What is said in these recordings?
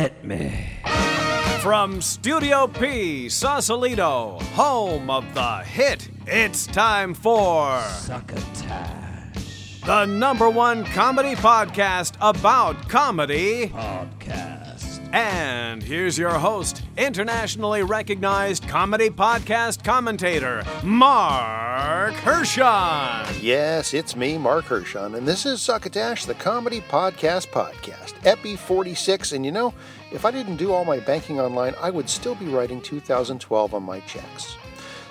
Hit me. From Studio P, Sausalito, home of the hit, it's time for Succotash the number one comedy podcast about comedy. Podcast. And here's your host, internationally recognized comedy podcast commentator, Mark Hershon. Yes, it's me, Mark Hershon, and this is Succotash, the comedy podcast podcast, Epi 46. And you know, if I didn't do all my banking online, I would still be writing 2012 on my checks.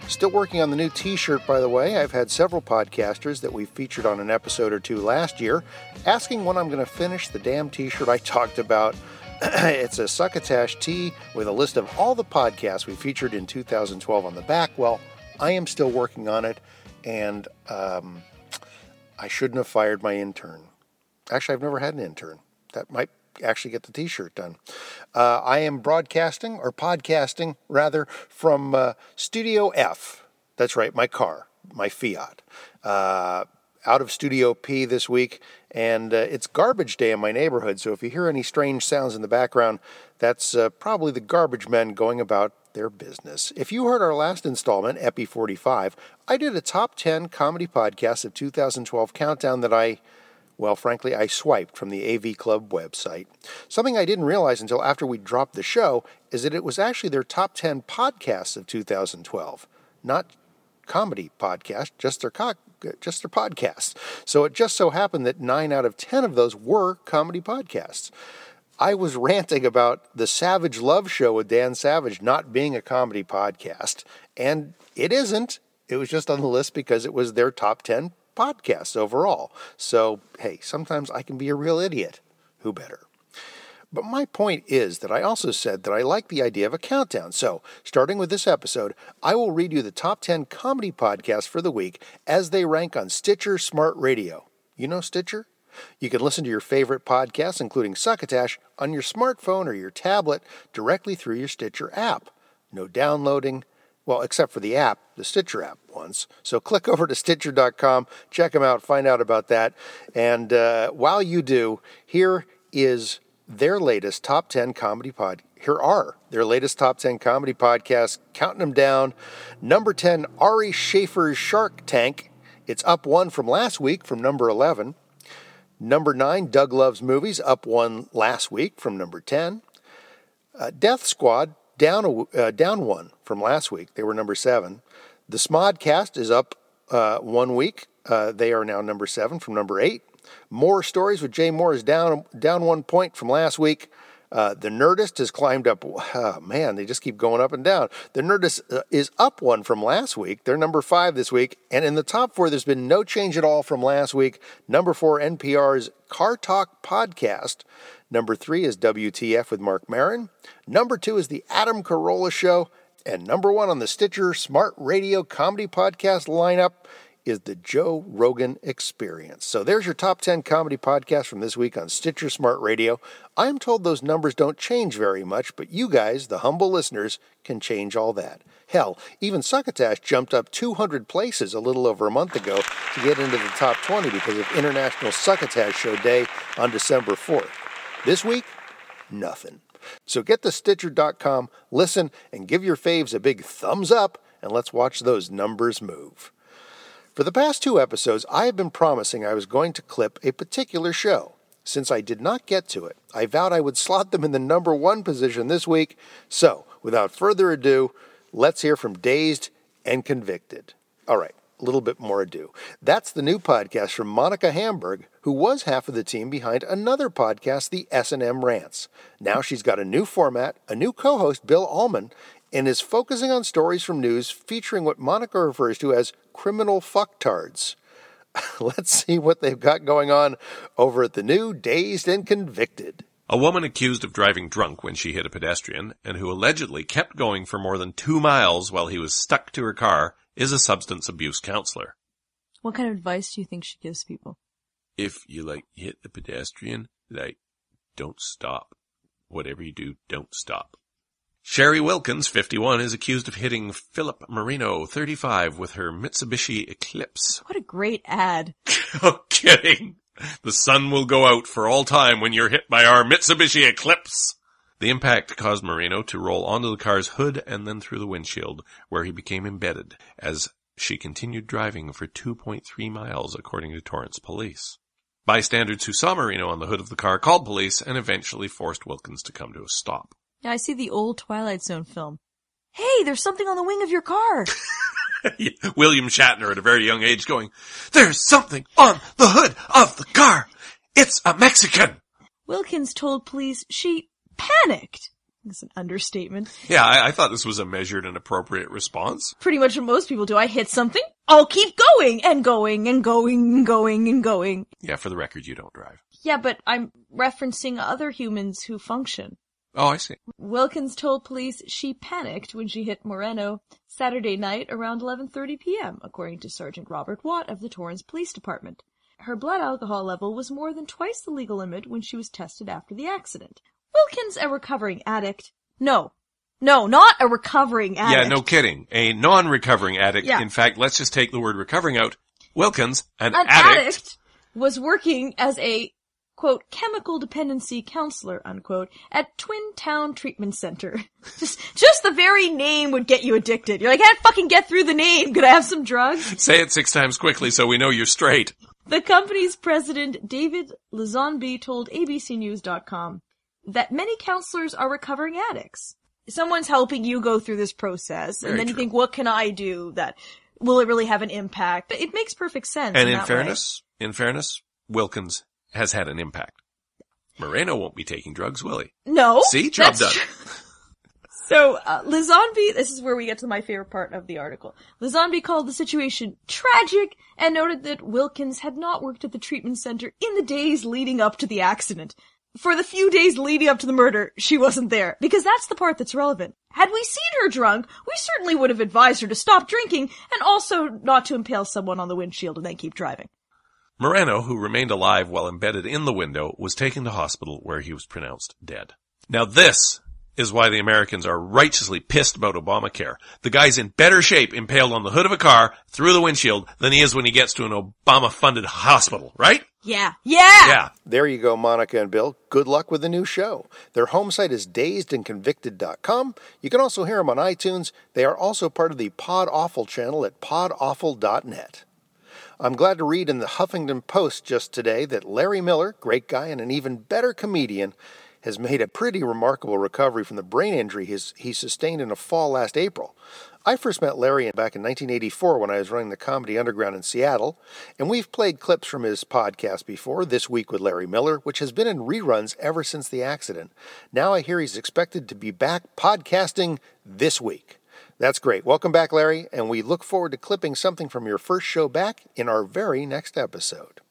Still working on the new t shirt, by the way. I've had several podcasters that we featured on an episode or two last year asking when I'm going to finish the damn t shirt I talked about. it's a Succotash tee with a list of all the podcasts we featured in 2012 on the back. Well, I am still working on it, and um, I shouldn't have fired my intern. Actually, I've never had an intern. That might actually get the t shirt done. Uh, I am broadcasting, or podcasting rather, from uh, Studio F. That's right, my car, my Fiat. Uh, out of Studio P this week, and uh, it's garbage day in my neighborhood. So if you hear any strange sounds in the background, that's uh, probably the garbage men going about their business. If you heard our last installment, Epi 45, I did a top 10 comedy podcast of 2012 countdown that I well, frankly, I swiped from the AV Club website. Something I didn't realize until after we dropped the show is that it was actually their top 10 podcasts of 2012, not comedy podcast, just their co- just their podcasts. So it just so happened that 9 out of 10 of those were comedy podcasts. I was ranting about the Savage Love Show with Dan Savage not being a comedy podcast, and it isn't. It was just on the list because it was their top 10 podcasts overall. So, hey, sometimes I can be a real idiot. Who better? But my point is that I also said that I like the idea of a countdown. So, starting with this episode, I will read you the top 10 comedy podcasts for the week as they rank on Stitcher Smart Radio. You know Stitcher? You can listen to your favorite podcasts, including Succotash, on your smartphone or your tablet directly through your Stitcher app. No downloading, well, except for the app, the Stitcher app ones. So click over to Stitcher.com, check them out, find out about that. And uh, while you do, here is their latest top 10 comedy pod. Here are their latest top 10 comedy podcasts, counting them down. Number 10, Ari Shaffir's Shark Tank. It's up one from last week from number 11. Number 9, Doug Loves Movies, up one last week from number 10. Uh, Death Squad, down, a, uh, down one from last week. They were number 7. The Smodcast is up uh, one week. Uh, they are now number 7 from number 8. Mohr stories with Jay Mohr is down down one point from last week. Uh, the Nerdist has climbed up. Oh, man, they just keep going up and down. The Nerdist uh, is up one from last week. They're number five this week. And in the top four, there's been no change at all from last week. Number four, NPR's Car Talk podcast. Number three is WTF with Marc Maron. Number two is The Adam Carolla Show. And number one on the Stitcher Smart Radio Comedy Podcast lineup is the Joe Rogan Experience. So there's your top 10 comedy podcast from this week on Stitcher Smart Radio. I'm told those numbers don't change very much, but you guys, the humble listeners, can change all that. Hell, even Succotash jumped up 200 places a little over a month ago to get into the top 20 because of International Succotash Show Day on December 4th. This week, nothing. So get to Stitcher.com, listen, and give your faves a big thumbs up, and let's watch those numbers move. For the past two episodes, I have been promising I was going to clip a particular show. Since I did not get to it, I vowed I would slot them in the number one position this week. So, without further ado, let's hear from Dazed and Convicted. All right, a little bit more ado. That's the new podcast from Monica Hamburg, who was half of the team behind another podcast, the S&M Rants. Now she's got a new format, a new co-host, Bill Allman, and is focusing on stories from news featuring what Monica refers to as criminal fucktards. Let's see what they've got going on over at the new Dazed and Convicted. A woman accused of driving drunk when she hit a pedestrian and who allegedly kept going for more than two miles while he was stuck to her car is a substance abuse counselor. What kind of advice do you think she gives people? If you like hit a pedestrian, like, don't stop. Whatever you do, don't stop. Sherry Wilkins, 51, is accused of hitting Philip Marino, 35, with her Mitsubishi Eclipse. What a great ad. oh, kidding. The sun will go out for all time when you're hit by our Mitsubishi Eclipse. The impact caused Marino to roll onto the car's hood and then through the windshield, where he became embedded as she continued driving for 2.3 miles, according to Torrance police. Bystanders who saw Marino on the hood of the car called police and eventually forced Wilkins to come to a stop. Yeah, I see the old Twilight Zone film. Hey, there's something on the wing of your car. William Shatner at a very young age going, There's something on the hood of the car! It's a Mexican! Wilkins told police she panicked. That's an understatement. Yeah, I, I thought this was a measured and appropriate response. Pretty much what most people do. I hit something, I'll keep going and going and going and going and going. Yeah, for the record, you don't drive. Yeah, but I'm referencing other humans who function. Oh, I see. Wilkins told police she panicked when she hit Moreno Saturday night around 11:30 p.m., according to Sergeant Robert Watt of the Torrance Police Department. Her blood alcohol level was more than twice the legal limit when she was tested after the accident. Wilkins, a recovering addict. No. No, not a recovering addict. Yeah, no kidding. A non-recovering addict. Yeah. In fact, let's just take the word recovering out. Wilkins, an, An addict. addict was working as a quote chemical dependency counselor unquote at Twin Town Treatment Center. just just the very name would get you addicted. You're like, I can't fucking get through the name. Could I have some drugs? Say it six times quickly so we know you're straight. The company's president, David Lazonby, told ABCNews.com that many counselors are recovering addicts. Someone's helping you go through this process, Very and then you think, what can I do that will it really have an impact? But it makes perfect sense. And in way. fairness, in fairness, Wilkins has had an impact. Moreno won't be taking drugs, will he? no. See? Job done. So, uh, Lizonby, this is where we get to my favorite part of the article. Lizonby called the situation tragic and noted that Wilkins had not worked at the treatment center in the days leading up to the accident. For the few days leading up to the murder, she wasn't there, because that's the part that's relevant. Had we seen her drunk, we certainly would have advised her to stop drinking and also not to impale someone on the windshield and then keep driving. Moreno, who remained alive while embedded in the window, was taken to hospital where he was pronounced dead. Now this is why the Americans are righteously pissed about Obamacare. The guy's in better shape impaled on the hood of a car through the windshield than he is when he gets to an Obama funded hospital, right? Yeah. Yeah! Yeah. There you go, Monica and Bill. Good luck with the new show. Their home site is dazedandconvicted.com. You can also hear them on iTunes. They are also part of the Pod Awful channel at podawful.net. I'm glad to read in the Huffington Post just today that Larry Miller, great guy and an even better comedian, has made a pretty remarkable recovery from the brain injury he sustained in a fall last April. I first met Larry back in 1984 when I was running the Comedy Underground in Seattle, and we've played clips from his podcast before, This Week with Larry Miller, which has been in reruns ever since the accident. Now I hear he's expected to be back podcasting this week. That's great. Welcome back, Larry, and we look forward to clipping something from your first show back in our very next episode.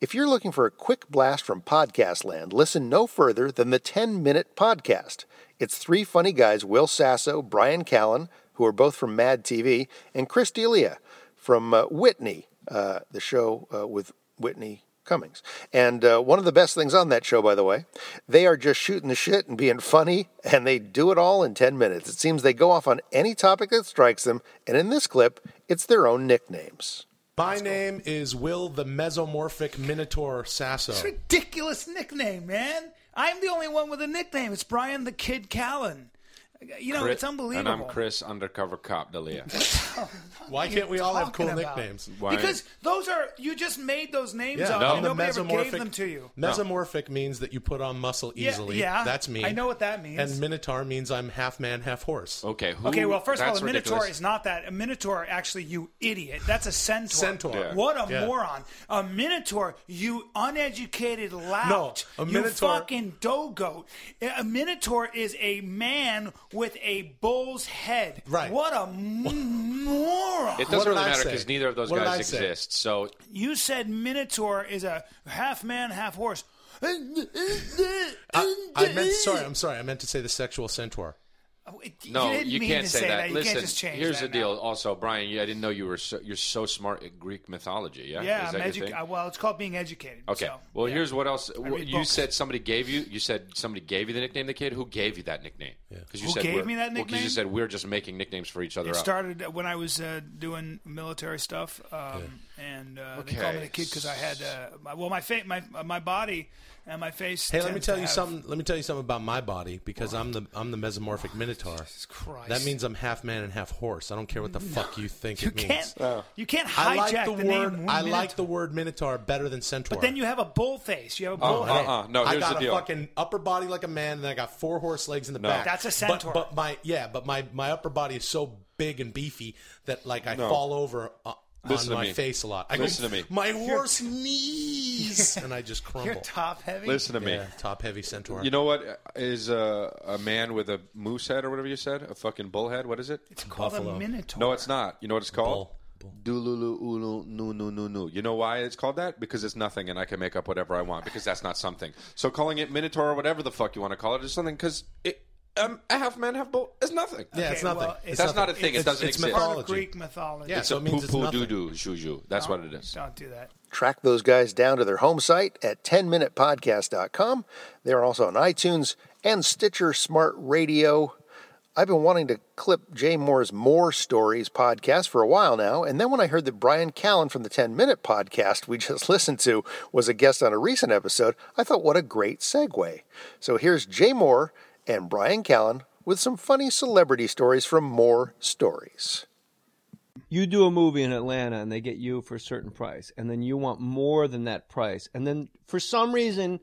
If you're looking for a quick blast from podcast land, listen no further than the 10 Minute Podcast. It's three funny guys, Will Sasso, Bryan Callen, who are both from Mad TV, and Chris D'Elia from uh, Whitney, uh, the show uh, with Whitney Cummings. And uh, one of the best things on that show, by the way, they are just shooting the shit and being funny, and they do it all in 10 minutes. It seems they go off on any topic that strikes them, and in this clip, it's their own nicknames. My name is Will the Mesomorphic Minotaur Sasso. It's a ridiculous nickname, man. I'm the only one with a nickname. It's Brian the Kid Callen. You know, Chris- it's unbelievable. And I'm Chris Undercover Cop D'Elia. Why can't we all have cool about? nicknames? Why- Because those are you just made those names Yeah, up No. and the nobody ever mesomorphic. gave them to you. Mesomorphic means that you put on muscle easily. yeah, that's me. I know what that means. And Minotaur means I'm half man, half horse. Okay. Who, Okay, well, first of all, a minotaur ridiculous. is not that. A minotaur, actually, you idiot. That's a centaur. Centaur. Yeah. What a Yeah. moron. A minotaur, you uneducated lout. No, a You fucking dough goat. A minotaur is a man with a bull's head. Right. What a m- moron. It doesn't really I matter because neither of those What guys exist. So You said Minotaur is a half man, half horse. I, I meant sorry. I'm sorry. I meant to say the sexual centaur. No, didn't you can't to say, that. You Listen, can't just change here's that the deal. now. Also, Brian, I didn't know you were so, you're so smart at Greek mythology. Yeah, Yeah, Is I'm that your edu- thing? uh, well, it's called being educated. Okay. so, well, yeah. here's what else. read you books. said somebody gave you. You said somebody gave you the nickname, the kid. Who gave you that nickname? Because you Who said gave we're- me that Well, 'cause you said we're just making nicknames for each other. It up. started when I was uh, doing military stuff, um, and uh, they called me the kid because I had uh, my, well, my, fa- my my body and my face. Hey, let me tell you have- something. Let me tell you something about my body because I'm the I'm the mesomorphic minotaur. Christ. That means I'm half man and half horse. I don't care what the fuck you think You it means. can't. You can't I hijack like the, the, word. name. I Minotaur. like the word minotaur better than centaur. But then you have a bull face. You have a Oh, bull uh, head. uh, no, I here's got the a deal. fucking upper body like a man, and I got four horse legs in the No. back. That's a But- centaur. But, my yeah, but my my upper body is so big and beefy that like I No. fall over uh, Listen on to my me. face a lot. I Listen go, to me. My horse knees, and I just crumble. You're top heavy. Listen to me. Yeah, top heavy centaur. You know what is uh, a man with a moose head or whatever you said? A fucking bull head? What is it? It's called Buffalo. a minotaur. No, it's not. You know what it's called? Bull. Dululu ulu nu nu nu nu. You know why it's called that? Because it's nothing, and I can make up whatever I want. Because that's not something. So calling it minotaur or whatever the fuck you want to call it is something. Because it um, a half man, half bull is nothing. Yeah, it's nothing. well, It's That's nothing. not a thing. It It's- doesn't it's exist. Part of mythology. Greek mythology. Yeah, It's so a it means poo it's poo nothing. doo doo juju. That's what it is. Don't do that. Track those guys down to their home site at 10minutepodcast.com. They're also on iTunes and Stitcher Smart Radio. I've been wanting to clip Jay Mohr's Mohr Stories podcast for a while now, and then when I heard that Bryan Callen from the 10 Minute podcast we just listened to was a guest on a recent episode, I thought, what a great segue. So here's Jay Mohr and Bryan Callen with some funny celebrity stories from Mohr Stories. you do a movie in Atlanta and they get you for a certain price, and then you want more than that price, and then for some reason,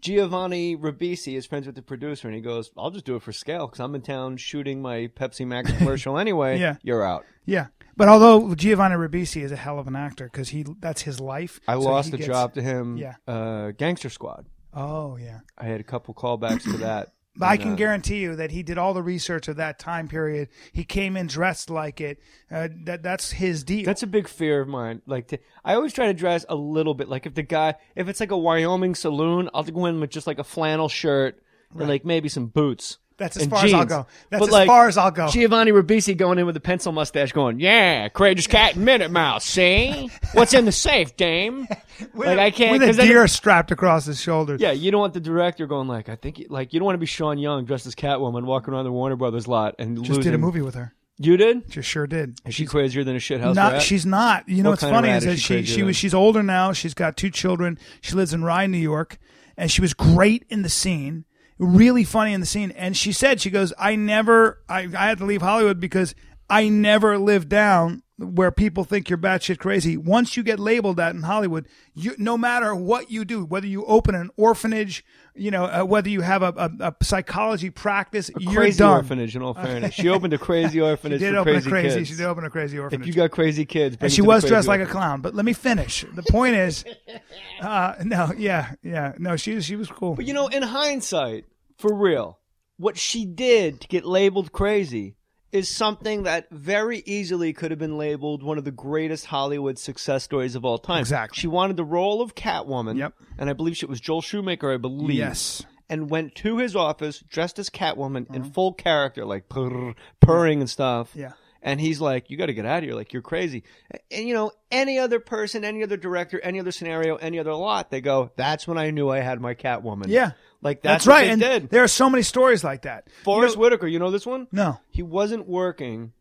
Giovanni Ribisi is friends with the producer, and he goes, "I'll just do it for scale because I'm in town shooting my Pepsi Max commercial anyway. Yeah. you're out." Yeah, but although Giovanni Ribisi is a hell of an actor because he that's his life. I so lost he a gets- job to him. Yeah. uh, Gangster Squad. Oh yeah. I had a couple callbacks to that. But I can guarantee you that he did all the research of that time period. He came in dressed like it. Uh, that that's his deal. That's a big fear of mine. Like, to, I always try to dress a little bit. Like, if the guy, if it's like a Wyoming saloon, I'll go in with just like a flannel shirt and like maybe some boots. That's as far as I'll go. That's But, as like, far as I'll go. Giovanni Ribisi going in with a pencil mustache, going, "Yeah, courageous cat and minute mouse. See what's in the safe, Dame." with like I can't with a deer strapped across his shoulders. Yeah, you don't want the director going like, "I think," like you don't want to be Sean Young dressed as Catwoman walking around the Warner Brothers lot and just losing. did a movie with her. You did? Just sure did. Is she crazier than a shithouse Not, rat? she's not. You know What what's funny is is that she she she was she's older now. She's got two children. She lives in Rye, New York, and she was great in the scene. Really funny in the scene. And she said she goes, I never I, I had to leave Hollywood because I never lived down where people think you're batshit crazy. Once you get labeled that in Hollywood, you no matter what you do, whether you open an orphanage, you know, uh, whether you have a, a, a psychology practice, a you're crazy done. orphanage. In all fairness, she opened a crazy orphanage. She orphanage did open crazy a crazy. kids. She did open a crazy orphanage. If you got crazy kids, and she was dressed like a clown. But let me finish. The point is, uh, no, yeah, yeah, no, she she was cool. But you know, in hindsight, for real, what she did to get labeled crazy is something that very easily could have been labeled one of the greatest Hollywood success stories of all time. Exactly. She wanted the role of Catwoman. Yep. And I believe she, was Joel Schumacher, I believe. Yes. And went to his office dressed as Catwoman in Mhm. full character, like purr, purring and stuff. Yeah. And he's like, "You got to get out of here! Like you're crazy." And you know, any other person, any other director, any other scenario, any other lot, they go, "That's when I knew I had my Catwoman." Yeah. Like That's, that's, right. they And did. there are so many stories like that. Forest You know- Whitaker, you know this one? No. He wasn't working.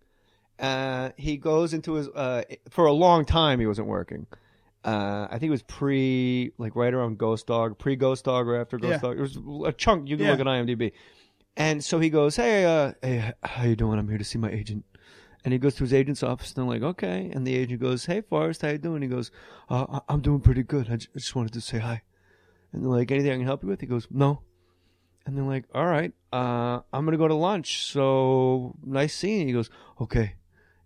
Uh, he goes into his uh, for a long time. He wasn't working. Uh, I think it was pre, like right around Ghost Dog, pre Ghost Dog or after Ghost Yeah. Dog. It was a chunk. You can Yeah. look at IMDb. And so he goes, "Hey, uh, hey, how you doing? I'm here to see my agent." And he goes to his agent's office, and they're like, "Okay." And the agent goes, "Hey, Forest, how you doing?" He goes, uh, "I'm doing pretty good. I ju- I just wanted to say hi." And they're like, "Anything I can help you with?" He goes, "No." And they're like, "All right, uh, I'm gonna go to lunch. So nice seeing you." He goes, "Okay."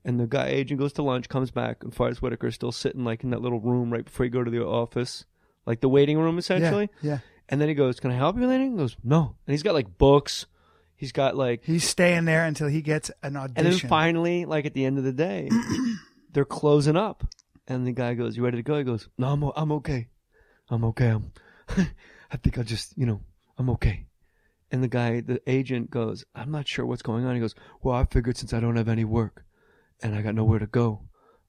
And the guy agent goes to lunch, comes back, and Forest Whitaker is still sitting like in that little room right before you go to the office, like the waiting room essentially. yeah. yeah. And then he goes, "Can I help you with anything?" He goes, "No." And he's got like books. He's got like He's staying there until he gets an audition. and then finally, like at the end of the day, they're closing up, and the guy goes, "You ready to go?" He goes, "No, I'm I'm okay. I'm okay. I'm. I think I'll just you know I'm okay." And the guy, the agent, goes, "I'm not sure what's going on." He goes, "Well, I figured since I don't have any work, and I got nowhere to go,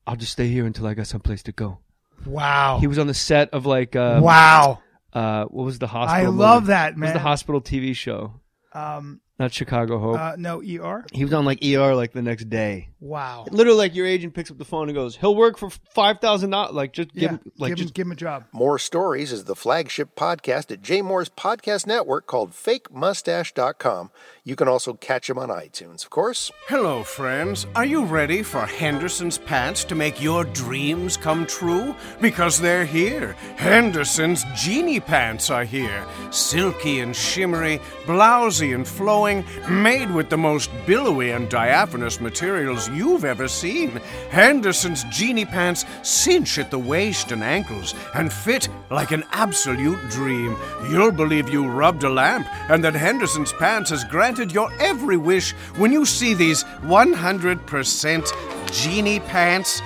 I'll just stay here until I got someplace to go." wow. He was on the set of like um, wow. Uh, what was the hospital? I love movie? that, What was the hospital TV show? Um, not Chicago Hope. Uh, no, ER. he was on like ER like the next day. Wow. Literally, like your agent picks up the phone and goes, "He'll work for five thousand dollars." Like just give Yeah, him, like give, him, just give him a job. Mohr Stories is the flagship podcast at Jay Mohr's podcast network called FakeMustache.com. You can also catch him on iTunes, of course. Hello, friends. Are you ready for Henderson's pants to make your dreams come true? Because they're here. Henderson's Genie Pants are here. Silky and shimmery, blousy and flowing, made with the most billowy and diaphanous materials you've ever seen. Henderson's Genie Pants cinch at the waist and ankles and fit like an absolute dream. You'll believe you rubbed a lamp and that Henderson's Pants has granted your every wish when you see these 100% Genie Pants.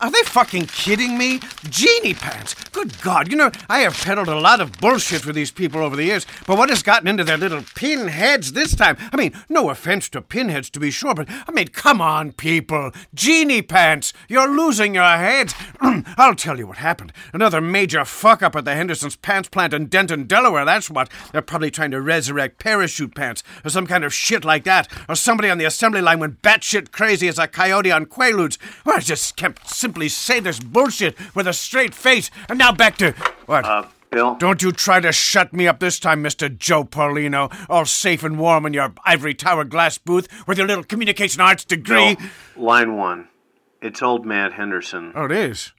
Are they fucking kidding me? Genie pants. Good God. You know, I have peddled a lot of bullshit for these people over the years, but what has gotten into their little pinheads this time? I mean, no offense to pinheads to be sure, but I mean, come on, people. Genie pants. You're losing your heads. I'll tell you what happened. Another major fuck up at the Henderson's Pants plant in Denton, Delaware. That's what. They're probably trying to resurrect parachute pants or some kind of shit like that. Or somebody on the assembly line went batshit crazy as a coyote on Quaaludes. Well, I just can't simply say this bullshit with a straight face. And now back to. What? Uh, Bill? Don't you try to shut me up this time, Mr. Joe Paulino, all safe and warm in your ivory tower glass booth with your little communication arts degree. Bill, line one. It's old Matt Henderson. Oh, it is?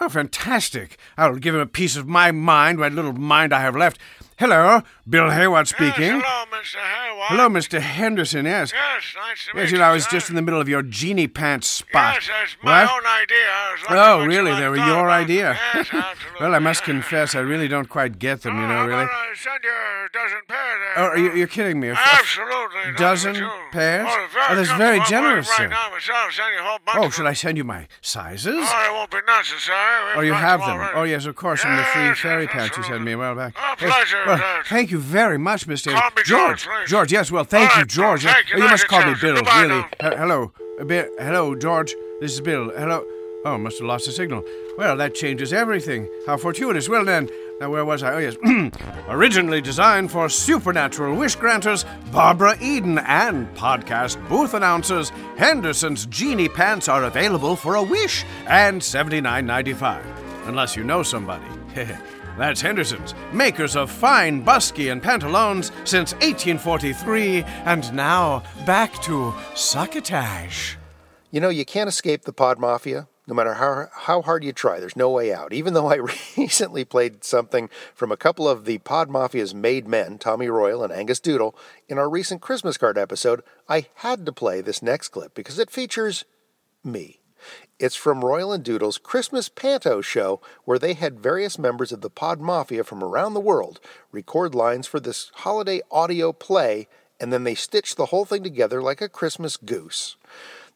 Oh, fantastic. I'll give him a piece of my mind, what little mind I have left. Hello, Bill Hayward speaking. hello, Mr. Hayward. Hello, Mr. Henderson, yes. Yes, nice to Yes, meet you you. know, I was just in the middle of your genie pants spot. Yes, my What? own idea. I was looking Oh, really? They were your idea? Yes, absolutely. well, I must confess, I really don't quite get them, you oh, know, How really. I send you a dozen pairs? Oh, are you, you're kidding me. A- a Absolutely. dozen pairs? Oh, Oh, that's very generous, right sir. now myself, send you a whole bunch Oh, should I send you my sizes? Oh, it won't be necessary. We've Oh, you have them them. already. Oh, yes, of course, in the free fairy pants you sent me a while back. Oh, Yes, pleasure, Well, thank you very much, Mr. Call me George. George. George, yes, well, thank All you, George. thank you. Oh, you must call me Bill, Goodbye really. now. Hello. Uh, Bi- hello, George. This is Bill. Hello. Oh, must have lost the signal. Well, that changes everything. How fortuitous. Well, then, now where was I? Oh, yes. Originally designed for supernatural wish granters, Barbara Eden, and podcast booth announcers, Henderson's Genie Pants are available for a wish and $79.95. Unless you know somebody. That's Henderson's, makers of fine busky and pantaloons since 1843, and now back to succotash. You know, you can't escape the Pod Mafia. No matter how, how hard you try, there's no way out. Even though I recently played something from a couple of the Pod Mafia's made men, Tommy Royal and Angus Doodle, in our recent Christmas card episode, I had to play this next clip because it features me. It's from Royal and Doodle's Christmas Panto show, where they had various members of the Pod Mafia from around the world record lines for this holiday audio play, and then they stitched the whole thing together like a Christmas goose.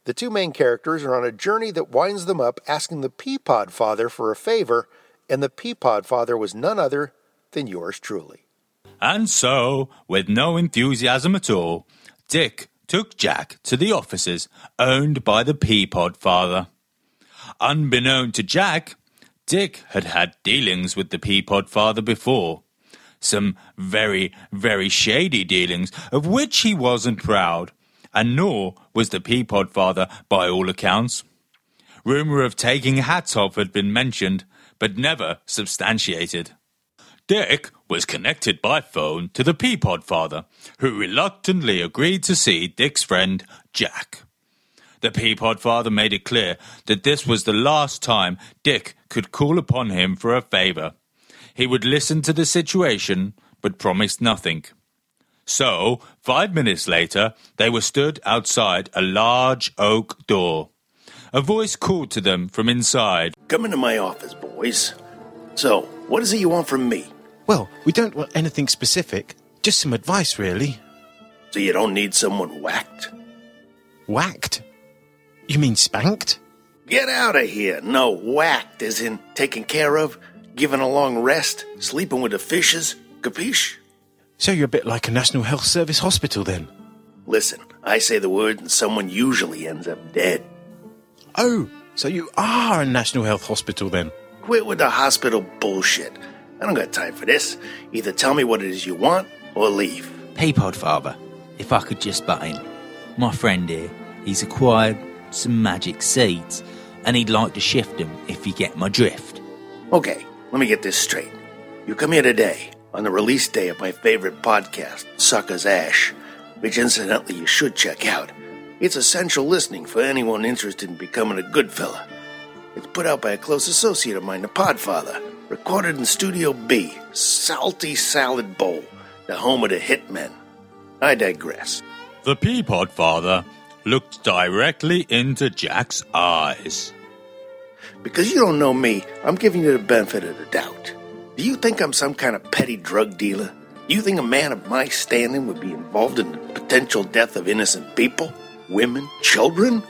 The two main characters are on a journey that winds them up asking the Peapod Father for a favor, and the Peapod Father was none other than yours truly. And so, with no enthusiasm at all, Dick took Jack to the offices owned by the Peapod father. Unbeknown to Jack, Dick had had dealings with the Peapod father before. Some very, very shady dealings of which he wasn't proud, and nor was the Peapod father by all accounts. Rumour of taking hats off had been mentioned, but never substantiated. Dick was connected by phone to the Peapod father, who reluctantly agreed to see Dick's friend, Jack. The Peapod father made it clear that this was the last time Dick could call upon him for a favour. He would listen to the situation, but promised nothing. So, five minutes later, they were stood outside a large oak door. A voice called to them from inside. Come into my office, boys. So, what is it you want from me? Well, we don't want anything specific, just some advice, really. So you don't need someone whacked? Whacked? You mean spanked? Get out of here. No, whacked as in taken care of, given a long rest, sleeping with the fishes. Capiche? So you're a bit like a National Health Service hospital then? Listen, I say the word and someone usually ends up dead. Oh, so you are a National Health Hospital then? Quit with the hospital bullshit. I don't got time for this. Either tell me what it is you want or leave. Peapod Father, if I could just butt in. My friend here, he's acquired some magic seeds, and he'd like to shift them if you get my drift. Okay, let me get this straight. You come here today, on the release day of my favorite podcast, Sucker's Ash, which incidentally you should check out. It's essential listening for anyone interested in becoming a good fella. It's put out by a close associate of mine, the Podfather. Recorded in Studio B, Salty Salad Bowl, the home of the Hitmen. I digress. The Peapod Father looked directly into Jack's eyes. Because you don't know me, I'm giving you the benefit of the doubt. Do you think I'm some kind of petty drug dealer? Do you think a man of my standing would be involved in the potential death of innocent people? Women? Children?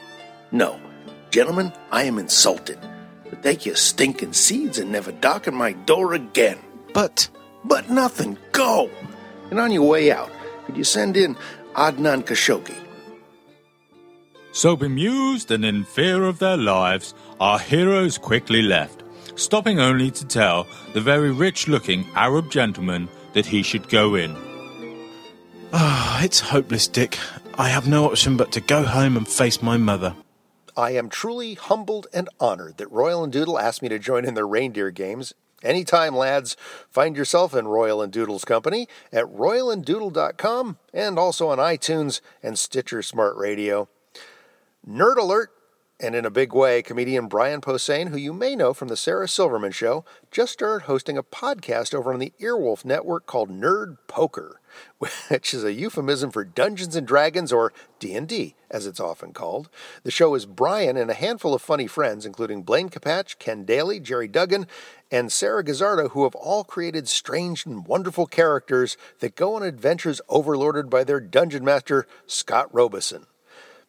No. Gentlemen, I am insulted. But take your stinking seeds and never darken my door again. But. But nothing. Go! And on your way out, could you send in Adnan Khashoggi? So bemused and in fear of their lives, our heroes quickly left, stopping only to tell the very rich looking Arab gentleman that he should go in. Ah, it's hopeless, Dick. I have no option but to go home and face my mother. I am truly humbled and honored that Royal and Doodle asked me to join in their reindeer games. Anytime, lads, find yourself in Royal and Doodle's company at royalanddoodle.com and also on iTunes and Stitcher Smart Radio. Nerd alert! And in a big way, comedian Brian Posehn, who you may know from the Sarah Silverman Show, just started hosting a podcast over on the Earwolf Network called Nerd Poker, which is a euphemism for Dungeons and Dragons or D&D, as it's often called. The show is Brian and a handful of funny friends, including Blaine Capatch, Ken Daly, Jerry Duggan, and Sarah Gazzardo, who have all created strange and wonderful characters that go on adventures overlorded by their dungeon master, Scott Robeson.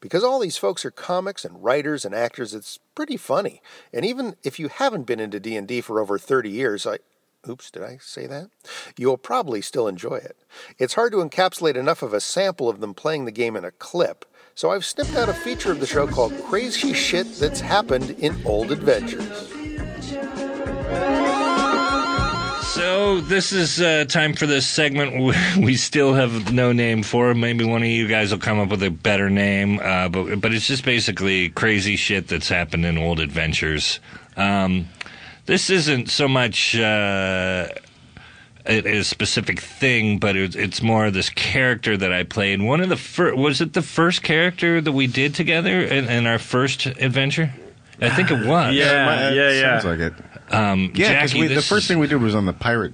Because all these folks are comics and writers and actors, it's pretty funny. And even if you haven't been into D&D for over 30 years, I Oops, did I say that? You'll probably still enjoy it. It's hard to encapsulate enough of a sample of them playing the game in a clip, so I've snipped out a feature of the show called Crazy Shit That's Happened in Old Adventures. So this is uh, time for this segment we still have no name for. Maybe one of you guys will come up with a better name, uh, but but it's just basically crazy shit that's happened in old adventures. Um, this isn't so much uh, a, a specific thing, but it, it's more this character that I played. One of the first was it the first character that we did together in, in our first adventure? I think it was. Yeah, yeah, yeah. Sounds like it. Um, Yeah, because Jackie, the first thing we did was on the pirate.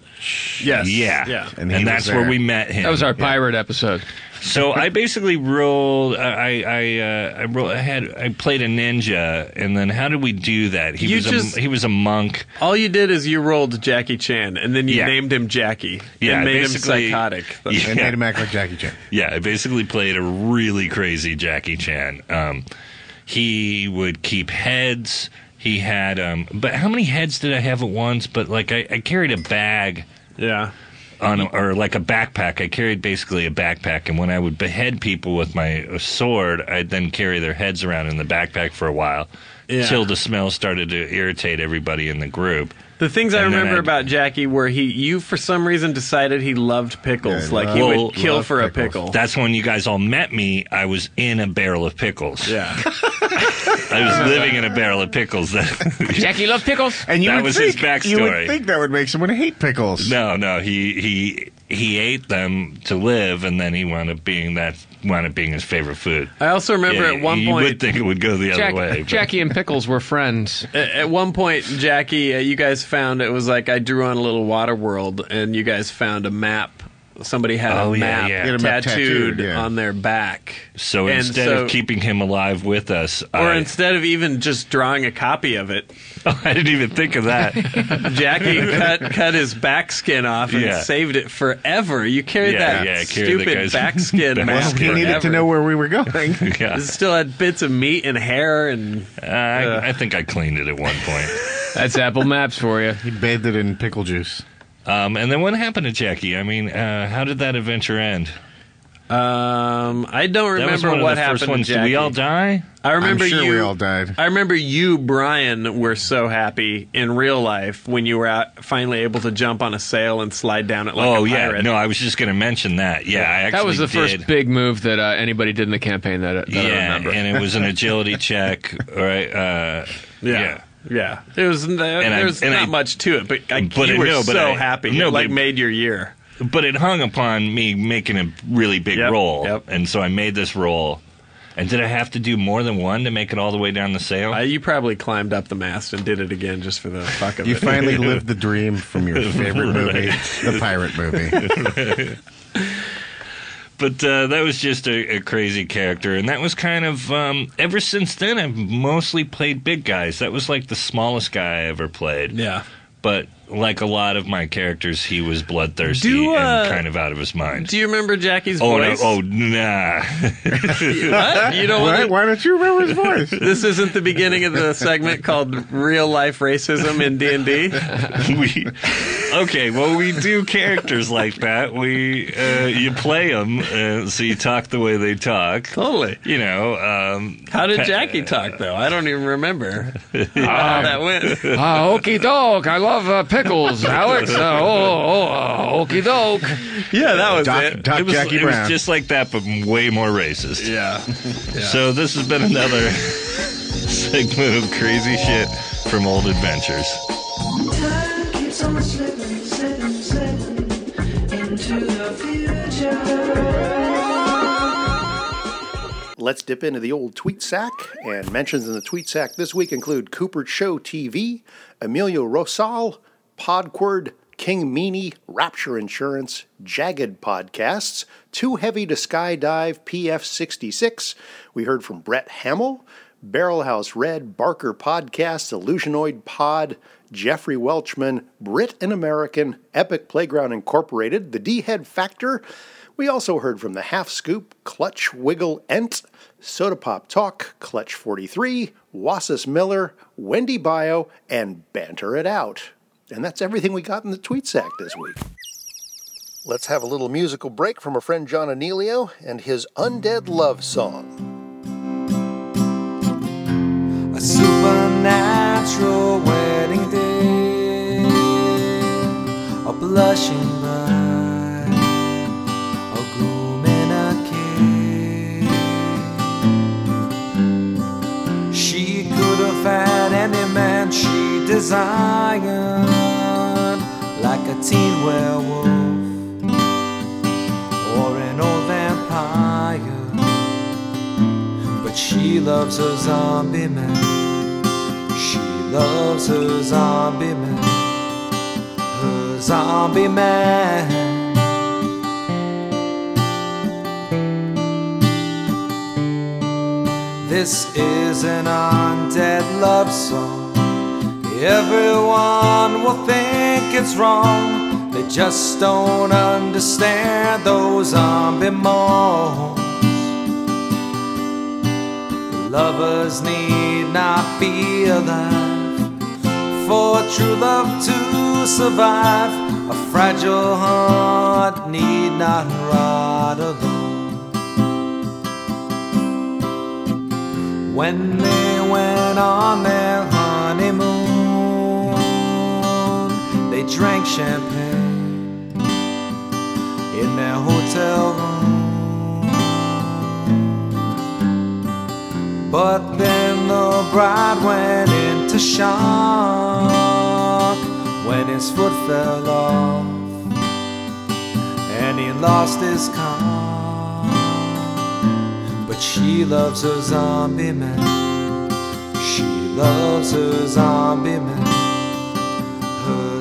Yes. Yeah. Yeah. And, And, that's where we met him. That was our Yeah. pirate episode. So I basically rolled. I I uh, I, rolled, I had I played a ninja, and then how did we do that? He You was just- a, he was a monk. All you did is you rolled Jackie Chan, and then you Yeah. named him Jackie. Yeah, and made him psychotic. Yeah. And made him act like Jackie Chan. Yeah, I basically played a really crazy Jackie Chan. Um, he would keep heads. He had, um, but how many heads did I have at once? But like I, I carried a bag. Yeah. On a, or like a backpack. I carried basically a backpack, and when I would behead people with my uh, sword, I'd then carry their heads around in the backpack for a while, Yeah. until the smell started to irritate everybody in the group. The things I And then remember I'd- about Jackie were he, you for some reason decided he loved pickles. Yeah, like he well, would kill love for a pickles. pickle. That's when you guys all met me. I was in a barrel of pickles. Yeah. I was living in a barrel of pickles. Jackie loved pickles. And you that would was think, his backstory. You would think that would make someone hate pickles. No, no, he he he ate them to live, and then he wound up being that wound up being his favorite food. I also remember Yeah, at one you point you would think it would go the other way. but- Jackie and Pickles were friends. At, at one point, Jackie, uh, you guys found it was like I drew on a little water world, and you guys found a map. Somebody had Oh, a map, yeah. He had a map tattooed, tattooed, yeah. on their back. So And instead so- of keeping him alive with us, or I, instead of even just drawing a copy of it, I didn't even think of that. Jackie cut cut his back skin off and Yeah. saved it forever. You carried Yeah, that yeah, carried stupid guy's back skin back map. He needed to know where we were going. yeah. It still had bits of meat and hair and. Uh, I, uh, I think I cleaned it at one point. That's Apple Maps for you. He bathed it in pickle juice. Um, and then what happened to Jackie? I mean, uh, how did that adventure end? Um, I don't That was remember one of what the happened. first to ones. Did we all die? I remember I'm sure you. we all died. I remember you, Brian, were so happy in real life when you were out, finally able to jump on a sail and slide down it like a rock. oh yeah, no, I was just going to mention that. Yeah, I actually that was the did. first big move that uh, anybody did in the campaign that, that I yeah, remember. and it was an agility check, right? Uh, Yeah. Yeah, it was. There, And I- there's and not I- much to it, but, like, But you I were know, but so I- happy. no, it, like but- made your year. But it hung upon me making a really big Yep, roll, and so I made this roll. And did I have to do more than one to make it all the way down the sail? Uh, you probably climbed up the mast and did it again just for the fuck of You it. finally lived the dream from your favorite movie, Right. the pirate movie. but uh, that was just a, a crazy character, and that was kind of um, ever since then. I've mostly played big guys. That was like the smallest guy I ever played. Yeah, but like a lot of my characters, he was bloodthirsty Do, uh, and kind of out of his mind. Do you remember Jackie's oh voice? no! Oh nah! what? You don't want Why don't you remember his voice? This isn't the beginning of the segment called "Real Life Racism in D and D." we okay well we do characters like that we uh, you play them uh, so you talk the way they talk totally you know um, How did pa- Jackie talk though? I don't even remember how that went. Ah, okie doke. I love uh, pickles, Alex. Uh, oh, oh, uh, okie doke. Yeah, that was Doc- it. Doc it was, Jackie it was Brown. just like that but way more racist Yeah. so this has been another segment of crazy shit from old adventures Let's dip into the old tweet sack. And mentions in the tweet sack this week include Cooper Show TV, Emilio Rosal, Podquird, King Meanie, Rapture Insurance, Jagged Podcasts, Too Heavy to Skydive, PF66. We heard from Brett Hamill, Barrelhouse Red, Barker Podcast, Illusionoid Pod, Jeffrey Welchman, Brit and American, Epic Playground Incorporated, The D Head Factor. We also heard from the Half Scoop, Clutch Wiggle Ent, Soda Pop Talk, Clutch 43, Wassus Miller, Wendy Bio, and Banter It Out. And that's everything we got in the tweet sack this week. Let's have a little musical break from our friend John Anealio and his Undead Love Song. A supernatural wedding day, a blushing desired, like a teen werewolf or an old vampire but she loves her zombie man. She loves her zombie man. Her zombie man. This is an undead love. Everyone will think it's wrong. They just don't understand those zombie moans. Lovers need not be alive for true love to survive. A fragile heart need not rot alone. When they went on their drank champagne in their hotel room. But then the bride went into shock when his foot fell off and he lost his car. But she loves her zombie man. She loves her zombie man.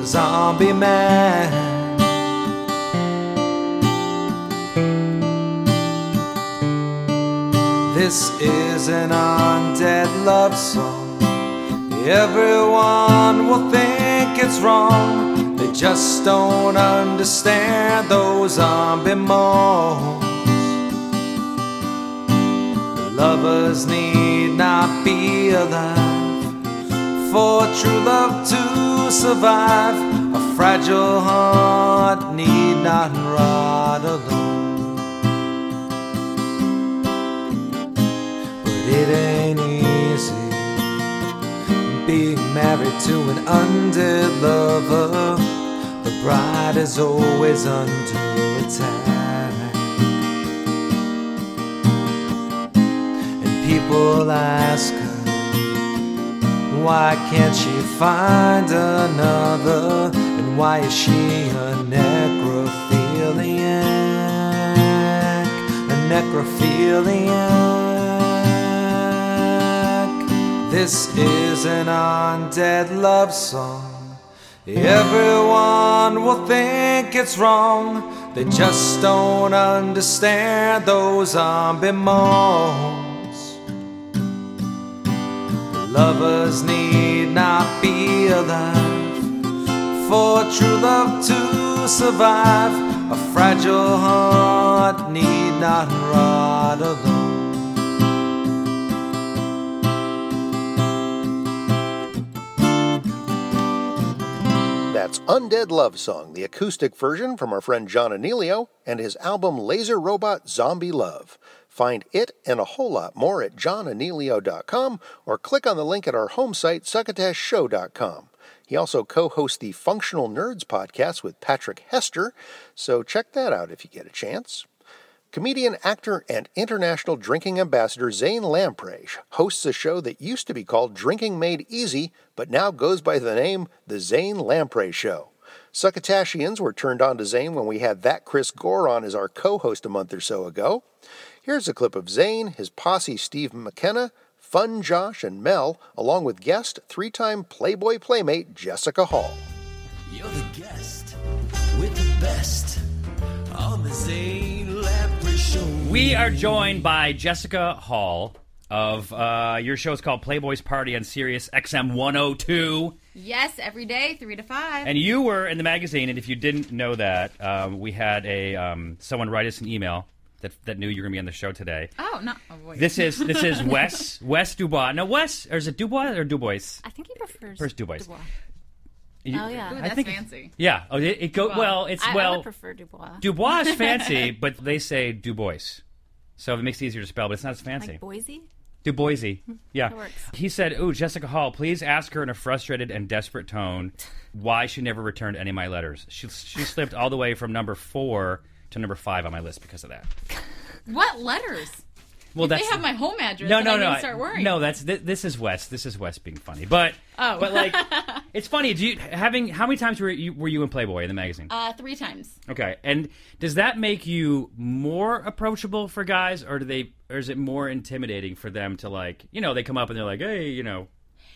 Zombie man. This is an undead love song. Everyone will think it's wrong. They just don't understand those zombie moans. Lovers need not be alive for true love to survive, a fragile heart need not rot alone. But it ain't easy being married to an undead lover. The bride is always under attack. And people ask why can't she find another? And why is she a necrophiliac? A necrophiliac. This is an undead love song. Everyone will think it's wrong. They just don't understand those zombie moans. Lovers need not be alive for true love to survive. A fragile heart need not rot alone. That's Undead Love Song, the acoustic version from our friend John Anealio and his album Laser Robot Zombie Love. Find it and a whole lot more at johnanealio.com or click on the link at our home site, succotashshow.com. He also co hosts the Functional Nerds podcast with Patrick Hester, so check that out if you get a chance. Comedian, actor, and international drinking ambassador Zane Lamprey hosts a show that used to be called Drinking Made Easy, but now goes by the name The Zane Lamprey Show. Succotashians were turned on to Zane when we had that Chris Gore on as our co host a month or so ago. Here's a clip of Zane, his posse Steve McKenna, Fun Josh, and Mel, along with guest three time Playboy Playmate Jessica Hall. You're the guest with the best on the Zane Lamprey Show. We are joined by Jessica Hall of uh, your show is called Playboy's Party on Sirius XM 102. Yes, every day, three to five. And you were in the magazine, and if you didn't know that, um, we had a um, someone write us an email that, that knew you were going to be on the show today. oh no! Oh, boy. This is this is Wes Wes Dubois. No, Wes, or is it Dubois or Dubois? I think he prefers First Dubois. Dubois. You- Oh, yeah. Ooh, I that's think fancy. Yeah. Oh, it, it go Dubois. well. It's I- I would prefer Dubois. Dubois is fancy, but they say Dubois, so it makes it easier to spell. But it's not as fancy. Like Boise. Du Boise. Yeah. Works. He said, Ooh, Jessica Hall, please ask her in a frustrated and desperate tone why she never returned any of my letters. She, she slipped all the way from number four to number five on my list because of that. What letters? Well, that's they have my home address. no, no, no. I- start worrying. No, that's th- this is Wes. This is Wes being funny, but Oh. but like it's funny. Do you having how many times were you were you in Playboy in the magazine? Uh, three times. Okay, and does that make you more approachable for guys, or do they, or is it more intimidating for them to like, you know, they come up and they're like, hey, you know,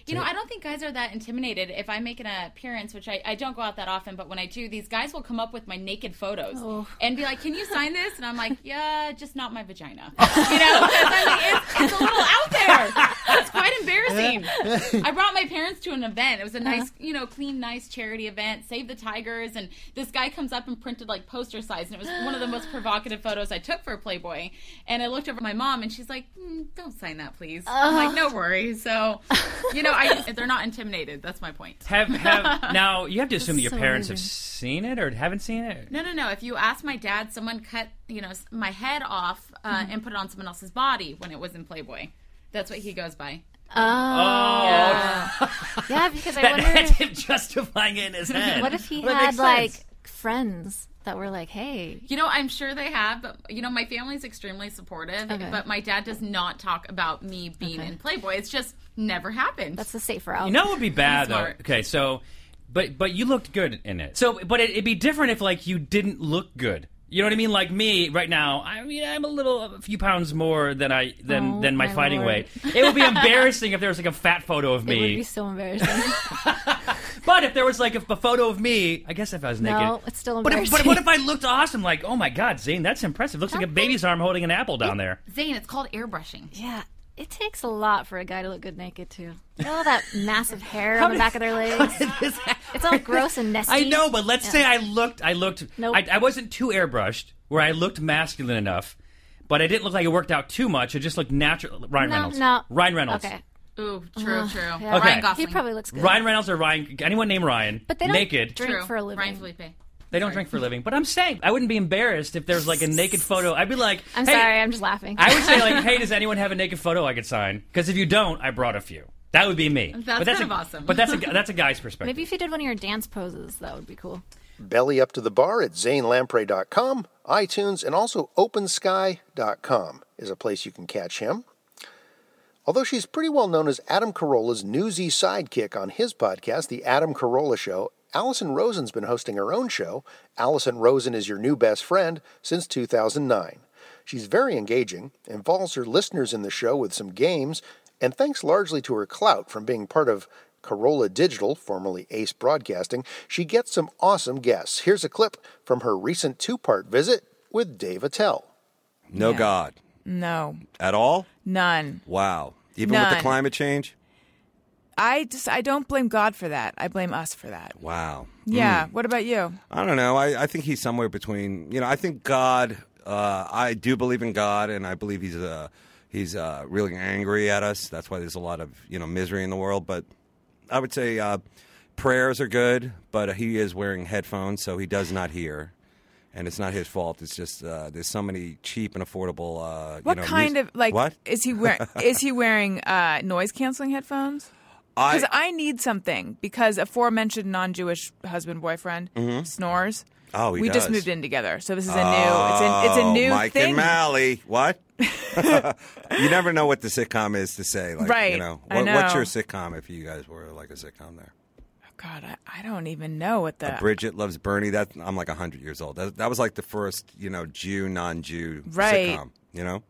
You know, I don't think guys are that intimidated. If I make an appearance, which I, I don't go out that often, but when I do, these guys will come up with my naked photos Oh. and be like, "Can you sign this?" And I'm like, "Yeah, just not my vagina." You know, I mean, it's, it's a little out there. It's quite embarrassing. I brought my parents to an event. It was a nice, you know, clean, nice charity event. Save the tigers, and this guy comes up and printed like poster size, and it was one of the most provocative photos I took for Playboy. And I looked over at my mom, and she's like, mm, "Don't sign that, please." I'm like, "No worries." So, you know, I they're not intimidated. That's my point. have have now you have to assume that your so parents have seen it or haven't seen it. No, no, no. If you ask my dad, someone cut, you know, my head off uh, Hmm. and put it on someone else's body when it was in Playboy. That's what he goes by. Oh. oh. Yeah. Yeah, because I That- wonder. that's him justifying it in his head. What if he Well, that had makes like sense. friends that were like, "Hey, You know, I'm sure they have, but you know, my family's extremely supportive. Okay. But my dad does not talk about me being in Playboy. It's just never happened. That's the safer route. You know what would be bad though? Smart. Okay, so but but you looked good in it. So but it, it'd be different if like you didn't look good. You know what I mean? Like me right now, I mean I'm a little a few pounds more than I than Oh, than my, my fighting Lord. weight. It would be embarrassing if there was like a fat photo of me. it would be so embarrassing." But if there was like a, a photo of me, I guess if I was naked. no, it's still But, if, embarrassing. but what if I looked awesome? Like, oh my god, Zane, that's impressive. Looks like a baby's arm holding an apple down there. Zane, it's called airbrushing. Yeah, it takes a lot for a guy to look good naked too. You know all that massive hair on the did- back of their legs. it's all gross and nesty. I know, but let's Yeah. say I looked, I looked, Nope. I, I wasn't too airbrushed, where I looked masculine enough, but I didn't look like it worked out too much. It just looked natural. Ryan No, Reynolds. no. Ryan Reynolds. Okay. Ooh, true, Ugh, true. yeah. Okay. Ryan Gosling. He probably looks good. Ryan Reynolds or Ryan, anyone named Ryan, But they don't naked. drink True. for a living. Ryan Phillippe. They don't drink for a living. But I'm saying, I wouldn't be embarrassed if there's like a naked photo. I'd be like, I'm hey, sorry, I'm just laughing. I would say like, hey, does anyone have a naked photo I could sign? Because if you don't, I brought a few. That would be me. That's but that's kind a, of awesome. But that's a that's a guy's perspective. Maybe if you did one of your dance poses, that would be cool. Belly Up to the Bar at zanelamprey.com, iTunes, and also opensky.com is a place you can catch him. Although she's pretty well known as Adam Carolla's newsy sidekick on his podcast, The Adam Carolla Show, Allison Rosen's been hosting her own show, Allison Rosen is Your New Best Friend, since 2009. She's very engaging, involves her listeners in the show with some games, and thanks largely to her clout from being part of Carolla Digital, formerly Ace Broadcasting, she gets some awesome guests. Here's a clip from her recent two part visit with Dave Attell. No God No, at all. none. Wow. Even with the climate change. I just I don't blame God for that. I blame us for that. Wow. Yeah. Mm. What about you? I don't know. I, I think he's somewhere between. You know, I think God. Uh, I do believe in God, and I believe he's uh, he's uh, really angry at us. That's why there's a lot of you know misery in the world. But I would say uh, prayers are good, but he is wearing headphones, so he does not hear. And it's not his fault. It's just uh, there's so many cheap and affordable. Uh, What you know, kind mus- of like what? is he wearing? is he wearing uh, noise canceling headphones? I- Because I, need something because aforementioned non-Jewish husband boyfriend Mhm. snores. Oh, we just moved in together, so this is a new. It's a, it's a new Oh, Mike thing. and Mally. What? you never know what the sitcom is to say. Like, Right. You know, I What, What's your sitcom if you guys were like a sitcom there? God, I, I don't even know what the. Bridget loves Bernie. That I'm like hundred years old. That, that was like the first, you know, Jew non-Jew Right. sitcom. You know,